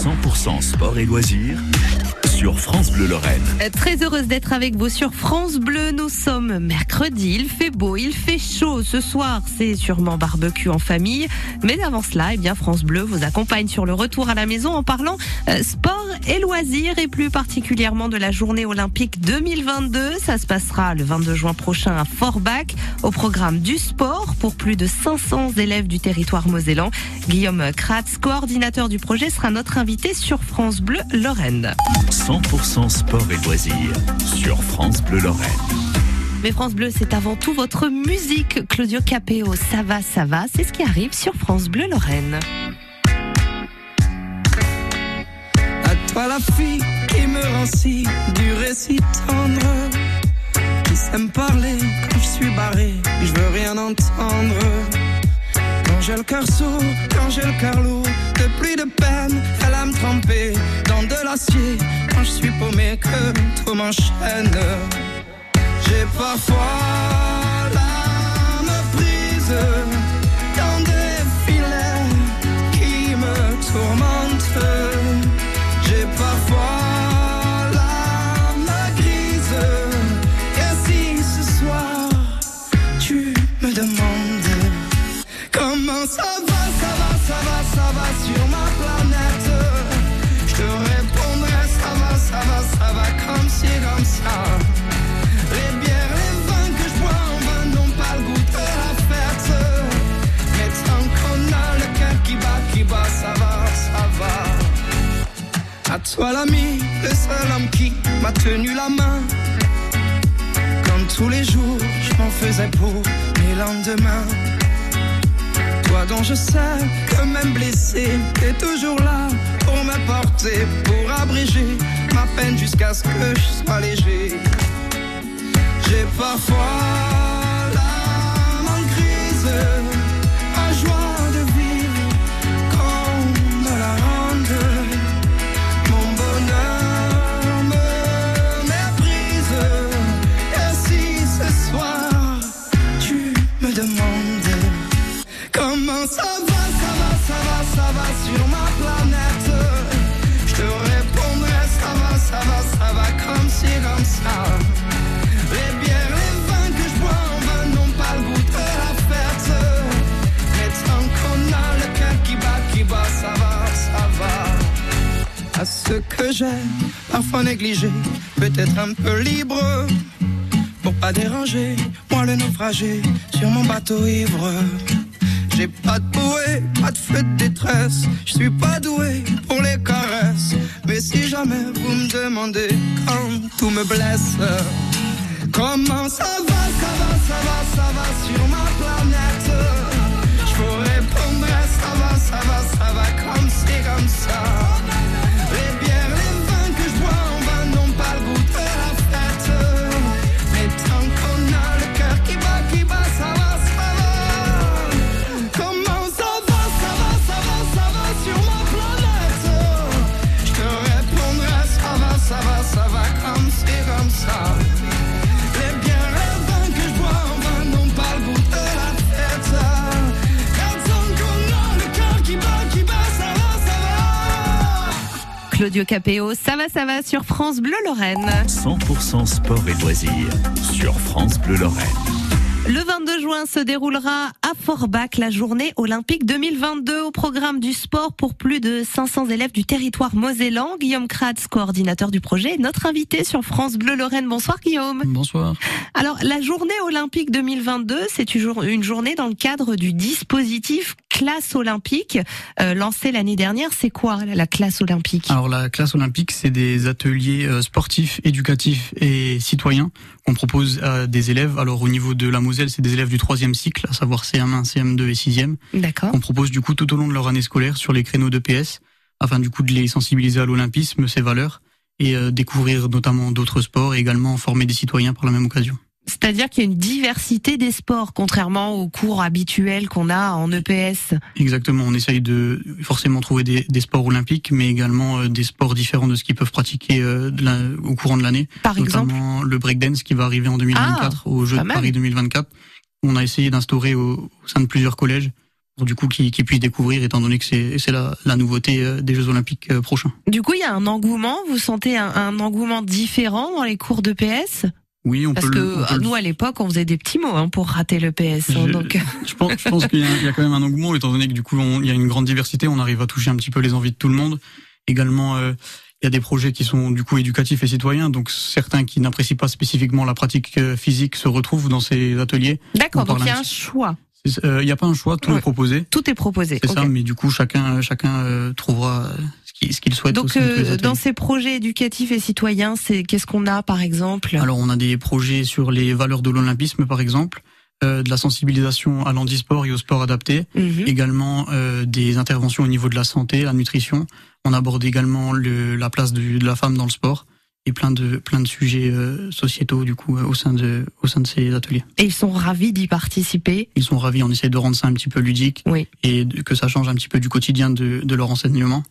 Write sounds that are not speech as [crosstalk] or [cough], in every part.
100% sport et loisirs sur France Bleu Lorraine. Euh, Très heureuse d'être avec vous sur France Bleu. Nous sommes mercredi, il fait beau, il fait chaud. Ce soir, c'est sûrement barbecue en famille. Mais avant cela, eh bien, France Bleu vous accompagne sur le retour à la maison en parlant euh, sport et loisirs et plus particulièrement de la journée olympique 2022. Ça se passera le 22 juin prochain à Forbach au programme du sport pour plus de 500 élèves du territoire mosellan. Guillaume Kratz, coordinateur du projet, sera notre invité sur France Bleu Lorraine. 100% sport et loisirs sur France Bleu Lorraine. Mais France Bleu, c'est avant tout votre musique. Claudio Capéo, ça va, ça va, c'est ce qui arrive sur France Bleu Lorraine. À toi la fille qui me rend si dur et si tendre Qui sait me parler quand je suis barré je veux rien entendre Quand j'ai le cœur sourd, quand j'ai le cœur lourd De plus de peine, elle a me tremper dans de l'acier. Quand je suis paumé que tout m'enchaîne. J'ai parfois toi l'ami, le seul homme qui m'a tenu la main. Comme tous les jours, je m'en faisais pour mes lendemains. Toi dont je sais que même blessé, t'es toujours là pour me porter, pour abréger ma peine jusqu'à ce que je sois léger. J'ai parfois l'âme en crise, à ce que j'ai, parfois négligé, peut-être un peu libre, pour pas déranger, moi le naufragé, sur mon bateau ivre. J'ai pas de bouée, pas de feu de détresse, je suis pas doué pour les caresses, mais si jamais vous me demandez quand tout me blesse, comment ça va, ça va, ça va, ça va sur ma planète, je vous répondrai ça va, ça va, ça va comme c'est comme ça. Claudio Capéo, ça va, ça va sur France Bleu Lorraine. 100% sport et loisirs sur France Bleu Lorraine. Le 22 juin se déroulera à Forbach la journée olympique 2022 au programme du sport pour plus de 500 élèves du territoire mosellan. Guillaume Kratz, coordinateur du projet, est notre invité sur France Bleu Lorraine. Bonsoir Guillaume. Bonsoir. Alors la journée olympique 2022, c'est toujours une journée dans le cadre du dispositif classe olympique euh, lancé l'année dernière. C'est quoi la classe olympique? Alors la classe olympique, c'est des ateliers euh, sportifs, éducatifs et citoyens qu'on propose à des élèves. Alors au niveau de la Moselle, c'est des élèves du troisième cycle, à savoir CM1, CM2 et 6e. D'accord. qu'on propose du coup tout au long de leur année scolaire sur les créneaux de PS, afin du coup de les sensibiliser à l'olympisme, ses valeurs, et euh, découvrir notamment d'autres sports et également former des citoyens par la même occasion. C'est-à-dire qu'il y a une diversité des sports, contrairement aux cours habituels qu'on a en EPS. Exactement, on essaye de forcément trouver des, des sports olympiques, mais également euh, des sports différents de ce qu'ils peuvent pratiquer euh, la- au courant de l'année. Par exemple notamment le breakdance qui va arriver en 2024 aux Jeux pas de mal. Paris 2024. On a essayé d'instaurer au, au sein de plusieurs collèges du coup qui, qui puissent découvrir étant donné que c'est la, la nouveauté euh, des Jeux Olympiques prochains. Du coup, il y a un engouement. Vous sentez un, un engouement différent dans les cours de PS Oui, on Parce peut. que le- on peut le- nous, à l'époque, on faisait des petits mots hein, pour rater le PS. hein, Je- donc, [laughs] Je pense, je pense qu'il y, a- il y a quand même un engouement étant donné que du coup on- il y a une grande diversité, on arrive à toucher un petit peu les envies de tout le monde. Également, euh, il y a des projets qui sont du coup éducatifs et citoyens, donc certains qui n'apprécient pas spécifiquement la pratique euh, physique se retrouvent dans ces ateliers. d'accord. on Donc il y a un choix. Euh, Il n'y a pas un choix, tout Ouais. est proposé. Tout est proposé. C'est ça, mais du coup chacun chacun euh, trouvera ce qu'il ce qu'il souhaite. au Donc, euh, dans ces projets éducatifs et citoyens, c'est qu'est-ce qu'on a, par exemple? Alors on a des projets sur les valeurs de l'olympisme par exemple, euh, de la sensibilisation à l'handisport et au sport adapté. Mhm. également euh, des interventions au niveau de la santé, la nutrition. On aborde également le, la place de, de la femme dans le sport et plein de plein de sujets euh, sociétaux du coup au sein de au sein de ces ateliers. Et ils sont ravis d'y participer? Ils sont ravis, on essaie de rendre ça un petit peu ludique Oui. et que ça change un petit peu du quotidien de, de leur enseignement.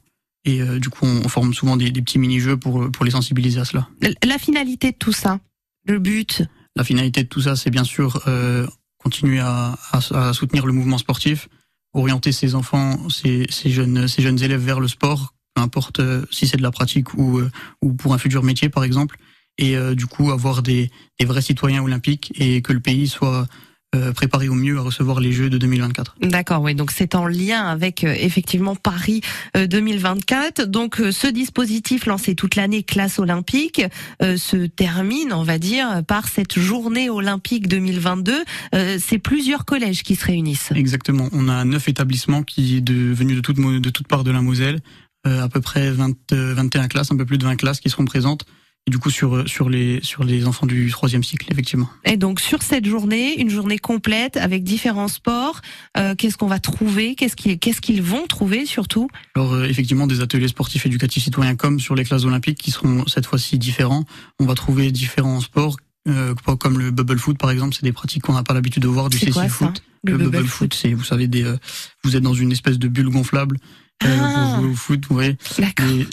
Et euh, du coup, on, forme souvent des, des petits mini-jeux pour pour les sensibiliser à cela. La finalité de tout ça, le but. La finalité de tout ça, c'est bien sûr euh, continuer à, à, à soutenir le mouvement sportif, orienter ces enfants, ces, ces jeunes, ces jeunes élèves vers le sport, peu importe euh, si c'est de la pratique ou, euh, ou pour un futur métier par exemple, et euh, du coup avoir des, des vrais citoyens olympiques et que le pays soit euh, préparé au mieux à recevoir les Jeux de 2024. D'accord, oui. Donc c'est en lien avec euh, effectivement Paris euh, 2024. Donc euh, ce dispositif lancé toute l'année classe olympique euh, se termine, on va dire, par cette journée olympique 2022. Euh, c'est plusieurs collèges qui se réunissent. Exactement. On a neuf établissements qui de, venus de toutes mo- de toutes parts de la Moselle, euh, à peu près 20, euh, 21 classes, un peu plus de 20 classes qui seront présentes. Du coup sur sur les sur les enfants du troisième cycle, effectivement. Et donc sur cette journée, une journée complète avec différents sports, euh, qu'est-ce qu'on va trouver? Qu'est-ce qu'ils qu'est-ce qu'ils vont trouver surtout? Alors euh, effectivement des ateliers sportifs éducatifs citoyens comme sur les classes olympiques qui seront cette fois-ci différents. On va trouver différents sports euh, comme le bubble foot par exemple, c'est des pratiques qu'on n'a pas l'habitude de voir du ça? Foot. Le, bubble, foot, c'est vous savez des euh, vous êtes dans une espèce de bulle gonflable euh, Ah. vous jouez au foot, vous voyez.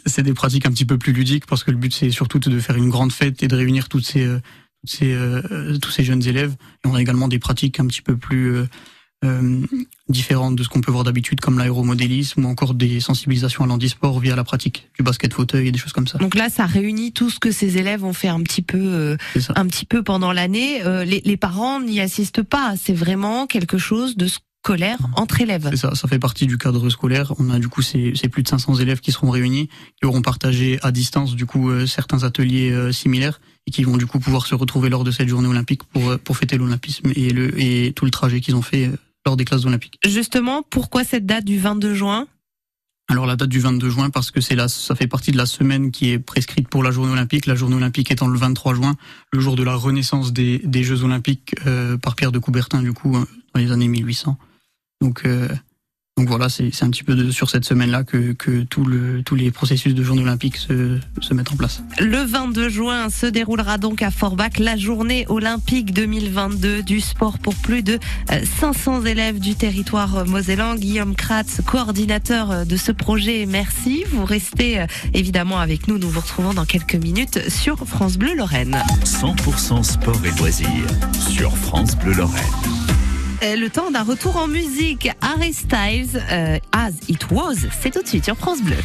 C'est des pratiques un petit peu plus ludiques parce que le but c'est surtout de faire une grande fête et de réunir toutes ces, euh, toutes ces euh, tous ces jeunes élèves. Et on a également des pratiques un petit peu plus différentes de ce qu'on peut voir d'habitude comme l'aéromodélisme ou encore des sensibilisations à l'handisport via la pratique du basket fauteuil et des choses comme ça. Donc là, ça réunit tout ce que ces élèves ont fait un petit peu, euh, un petit peu pendant l'année. Euh, les, les parents n'y assistent pas. C'est vraiment quelque chose de scolaire entre élèves. C'est ça, ça fait partie du cadre scolaire. On a du coup c'est plus de 500 élèves qui seront réunis, qui auront partagé à distance du coup euh, certains ateliers euh, similaires et qui vont du coup pouvoir se retrouver lors de cette journée olympique pour euh, pour fêter l'olympisme et le et tout le trajet qu'ils ont fait euh, lors des classes olympiques. Justement, pourquoi cette date du 22 juin? Alors la date du 22 juin parce que c'est là ça fait partie de la semaine qui est prescrite pour la journée olympique, la journée olympique étant le 23 juin, le jour de la renaissance des des Jeux olympiques euh, par Pierre de Coubertin du coup euh, dans les années 1800. Donc euh, donc voilà, c'est c'est un petit peu de, sur cette semaine-là que, que tout le, tous les processus de journée olympique se, se mettent en place. Le 22 juin se déroulera donc à Forbach la journée olympique 2022 du sport pour plus de euh, 500 élèves du territoire mosellan. Guillaume Kratz, coordinateur euh, de ce projet, merci. Vous restez euh, évidemment avec nous. Nous vous retrouvons dans quelques minutes sur France Bleu Lorraine. 100% sport et loisirs sur France Bleu Lorraine. Euh, Le temps d'un retour en musique. Harry Styles, euh, As It Was, c'est tout de suite sur France Bleu.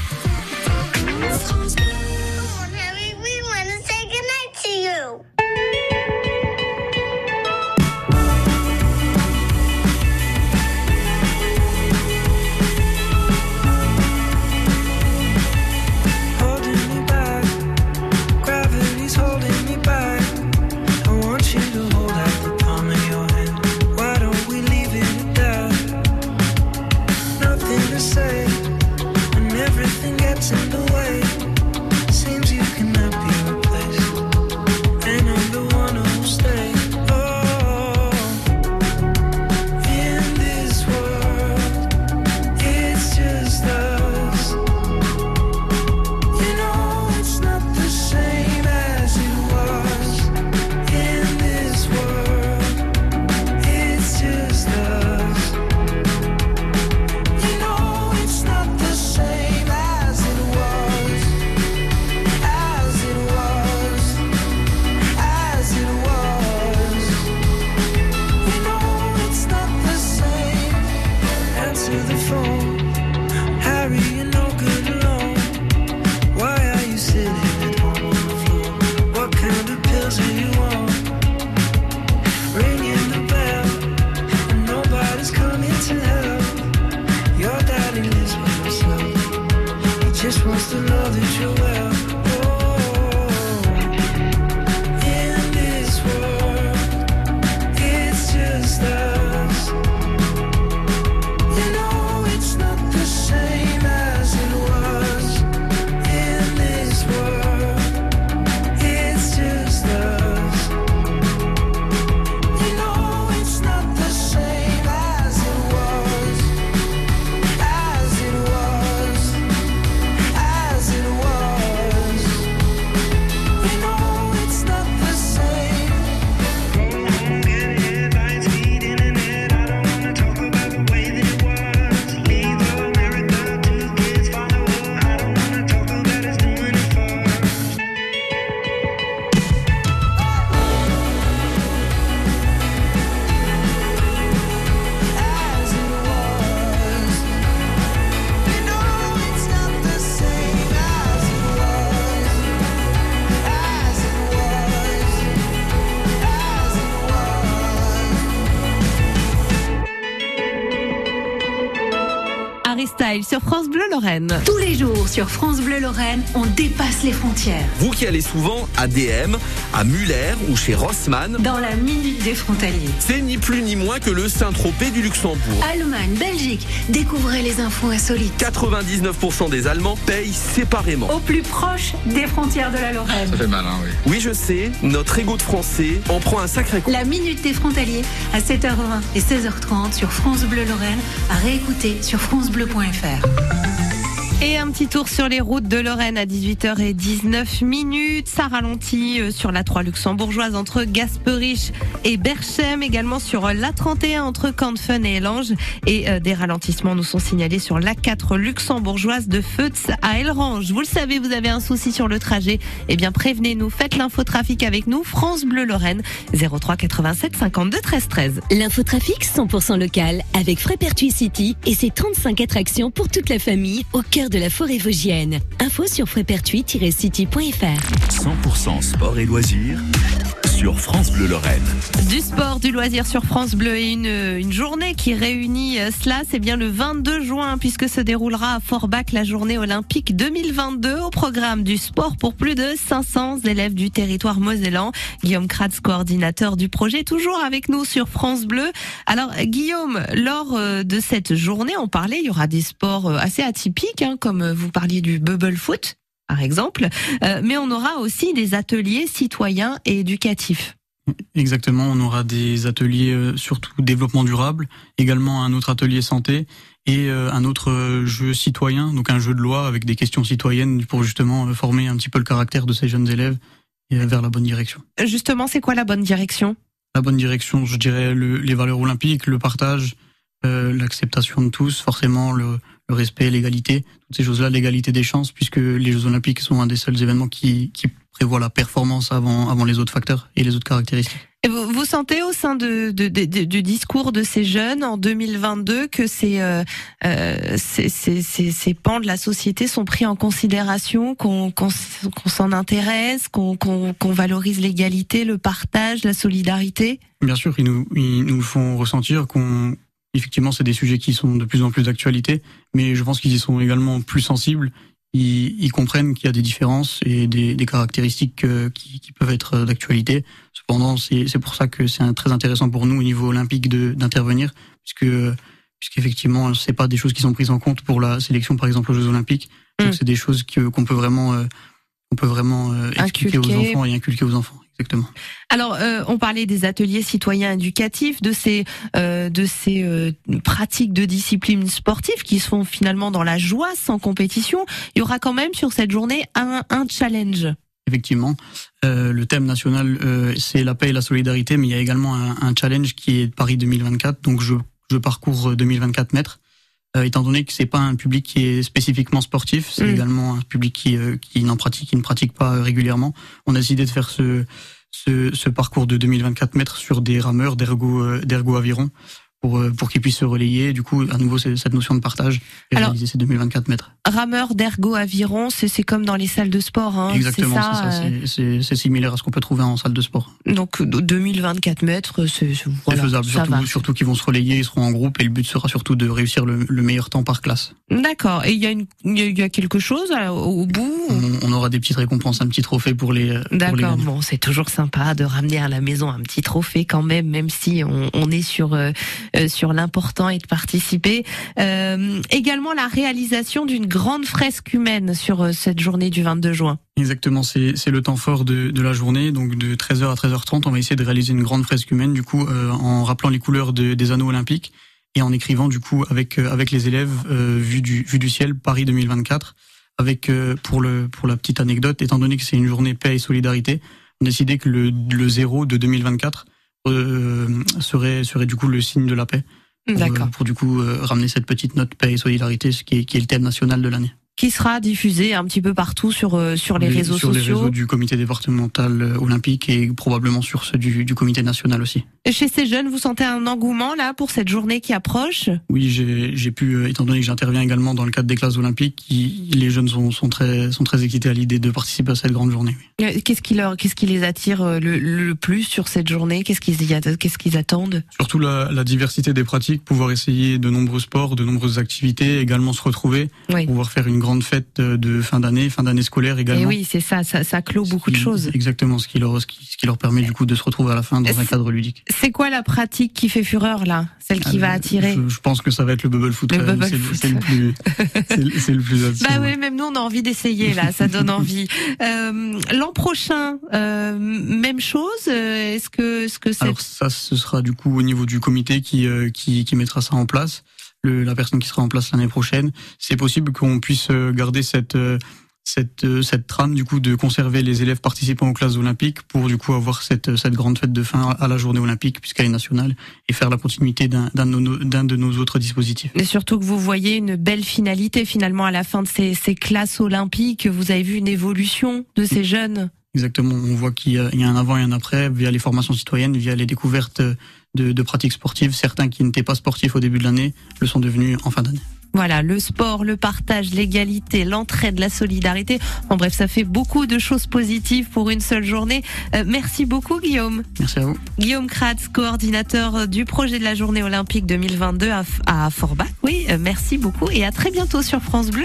Sur France Bleu Lorraine. Tous les jours sur France Bleu Lorraine, on dépasse les frontières. Vous qui allez souvent à DM, à Muller ou chez Rossmann, Dans la minute des frontaliers. c'est ni plus ni moins que le Saint-Tropez du Luxembourg. Allemagne, Belgique, découvrez les infos insolites. 99% des Allemands payent séparément. Au plus proche des frontières de la Lorraine. Oui, je sais, notre ego de français en prend un sacré coup. La minute des frontaliers à 7h20 et 16h30 sur France Bleu Lorraine, à réécouter sur francebleu.fr francebleu.fr. Et un petit tour sur les routes de Lorraine à 18h19 minutes. Ça ralentit euh, sur la 3 luxembourgeoise entre Gasperich et Berchem, également sur la 31 entre Canfen et Elange. Et euh, des ralentissements nous sont signalés sur la 4 luxembourgeoise de Feutz à Elrange. Vous le savez, vous avez un souci sur le trajet. Eh bien, prévenez-nous, faites l'infotrafic avec nous. France Bleu Lorraine 03 87 52 13 13. L'infotrafic 100% local avec Frépertuis City et ses 35 attractions pour toute la famille au cœur de la forêt vosgienne. Info sur frépertuis-city.fr. 100% sport et loisirs sur France Bleu Lorraine. Du sport, du loisir sur France Bleu et une, journée qui réunit euh, cela, c'est bien le 22 juin puisque se déroulera à Forbach la journée olympique 2022 au programme du sport pour plus de 500 élèves du territoire mosellan. Guillaume Kratz, coordinateur du projet, toujours avec nous sur France Bleu. Alors Guillaume, lors euh, de cette journée, on parlait, il y aura des sports euh, assez atypiques, hein, comme vous parliez du bubble foot par exemple, Euh, mais on aura aussi des ateliers citoyens et éducatifs. Exactement, on aura des ateliers euh, surtout développement durable, également un autre atelier santé et euh, un autre jeu citoyen, donc un jeu de loi avec des questions citoyennes pour justement former un petit peu le caractère de ces jeunes élèves et vers la bonne direction. Justement, c'est quoi la bonne direction? La bonne direction, je dirais le- les valeurs olympiques, le partage, l'acceptation de tous, forcément le, le respect, l'égalité, toutes ces choses-là, l'égalité des chances, puisque les Jeux olympiques sont un des seuls événements qui, qui prévoit la performance avant, avant les autres facteurs et les autres caractéristiques. Et Vous, vous sentez au sein de, de- de- de- du discours de ces jeunes en 2022 que ces, euh, euh, ces, ces, ces- ces pans de la société sont pris en considération, qu'on s'en intéresse, qu'on valorise l'égalité, le partage, la solidarité? Bien sûr, ils nous, ils nous font ressentir qu'on, effectivement, c'est des sujets qui sont de plus en plus d'actualité, mais je pense qu'ils y sont également plus sensibles. Ils, ils comprennent qu'il y a des différences et des, des caractéristiques euh, qui, qui peuvent être euh, d'actualité. Cependant, c'est pour ça que c'est très intéressant pour nous au niveau olympique d'intervenir, puisque puisqu'effectivement, c'est pas des choses qui sont prises en compte pour la sélection, par exemple, aux Jeux Olympiques. Donc, Mm. c'est des choses que- qu'on peut vraiment, euh, qu'on peut vraiment expliquer aux enfants et inculquer aux enfants. Exactement. Alors, euh, on parlait des ateliers citoyens éducatifs, de ces euh, de ces euh, pratiques de disciplines sportives qui se font finalement dans la joie, sans compétition. Il y aura quand même sur cette journée un, un challenge. Effectivement, le thème national c'est la paix et la solidarité, mais il y a également un, un challenge qui est Paris 2024. Donc je, je parcours euh, 2024 mètres. Euh, étant donné que c'est pas un public qui est spécifiquement sportif, c'est Mm. également un public qui, euh, qui n'en pratique, qui ne pratique pas euh, régulièrement. On a décidé de faire ce, ce, ce parcours de 2024 mètres sur des rameurs d'ergo euh, d'ergo aviron pour, euh, pour qu'ils puissent se relayer. Du coup, à nouveau, cette notion de partage et Alors- réaliser ces 2024 mètres. Rameur d'ergo aviron, c'est c'est comme dans les salles de sport. Hein, Exactement, c'est ça. euh, c'est- similaire à ce qu'on peut trouver en salle de sport. donc 2024 mètres, c'est voilà, faisable, ça surtout, va. surtout qu'ils vont se relayer, ils seront en groupe et le but sera surtout de réussir le, le meilleur temps par classe. D'accord. Et il y a une, y a- quelque chose euh, au bout. On, on aura des petites récompenses, un petit trophée pour les. D'accord. Bon, c'est toujours sympa de ramener à la maison un petit trophée quand même, même si on, on est sur euh, euh, sur l'important et de participer. Euh, également la réalisation d'une grande fresque humaine sur euh, cette journée du 22 juin. Exactement, c'est le temps fort de, de la journée, donc de 13h à 13h30, on va essayer de réaliser une grande fresque humaine, du coup, euh, en rappelant les couleurs de- des anneaux olympiques et en écrivant, du coup, avec euh, avec les élèves, euh, vue du vue du ciel, Paris 2024. Avec euh, pour le pour la petite anecdote, étant donné que c'est une journée paix et solidarité, on a décidé que le le zéro de 2024 euh, serait serait du coup le signe de la paix. Pour, D'accord. euh, pour du coup euh, ramener cette petite note paix et solidarité, ce qui est, qui est le thème national de l'année. Qui sera diffusé un petit peu partout sur euh, sur les, réseaux sur sociaux. les réseaux du comité départemental euh, olympique et probablement sur ceux du, du comité national aussi. Chez ces jeunes, vous sentez un engouement là pour cette journée qui approche? Oui, j'ai pu, euh, étant donné que j'interviens également dans le cadre des classes olympiques, qui- les jeunes sont, sont très sont très excités à l'idée de participer à cette grande journée. oui. Euh, Qu'est-ce qui leur, qu'est-ce qui les attire euh, le, le plus sur cette journée? Qu'est-ce qu'ils qu'est-ce attendent? Surtout la, la diversité des pratiques, pouvoir essayer de nombreux sports, de nombreuses activités, également se retrouver, Oui. pouvoir faire une grande fête de fin d'année, fin d'année scolaire Et également. Eh oui, c'est ça, ça, ça clôt beaucoup de choses. Exactement, ce qui leur ce qui, ce qui leur permet du coup de se retrouver à la fin dans un cadre ludique. C'est quoi la pratique qui fait fureur là Celle qui va Euh, attirer Je, je pense que ça va être le bubble foot. C'est le plus, c'est le- plus attirant. Bah oui, même nous on a envie d'essayer là, ça donne envie. [laughs] Euh, L'an prochain, euh, même chose. euh, Est-ce que, est-ce que c'est Alors ça, ce sera du coup au niveau du comité qui euh, qui, qui mettra ça en place. Le, la personne qui sera en place l'année prochaine, c'est possible qu'on puisse euh, garder cette euh, cette euh, cette trame du coup de conserver les élèves participant aux classes olympiques pour du coup avoir cette cette grande fête de fin à la journée olympique puisqu'elle est nationale et faire la continuité d'un de nos autres dispositifs. Et surtout que vous voyez une belle finalité finalement à la fin de ces, ces classes olympiques. Vous avez vu une évolution de ces jeunes. Exactement, on voit qu'il y, a il y a un avant et un après via les formations citoyennes, via les découvertes de, de pratiques sportives. Certains qui n'étaient pas sportifs au début de l'année le sont devenus en fin d'année. Voilà, le sport, le partage, l'égalité, l'entraide, la solidarité. En bref, ça fait beaucoup de choses positives pour une seule journée. Euh, merci beaucoup, Guillaume. Merci à vous. Guillaume Kratz, coordinateur du projet de la journée olympique 2022 à, à Forbach. Oui, euh, merci beaucoup et à très bientôt sur France Bleu.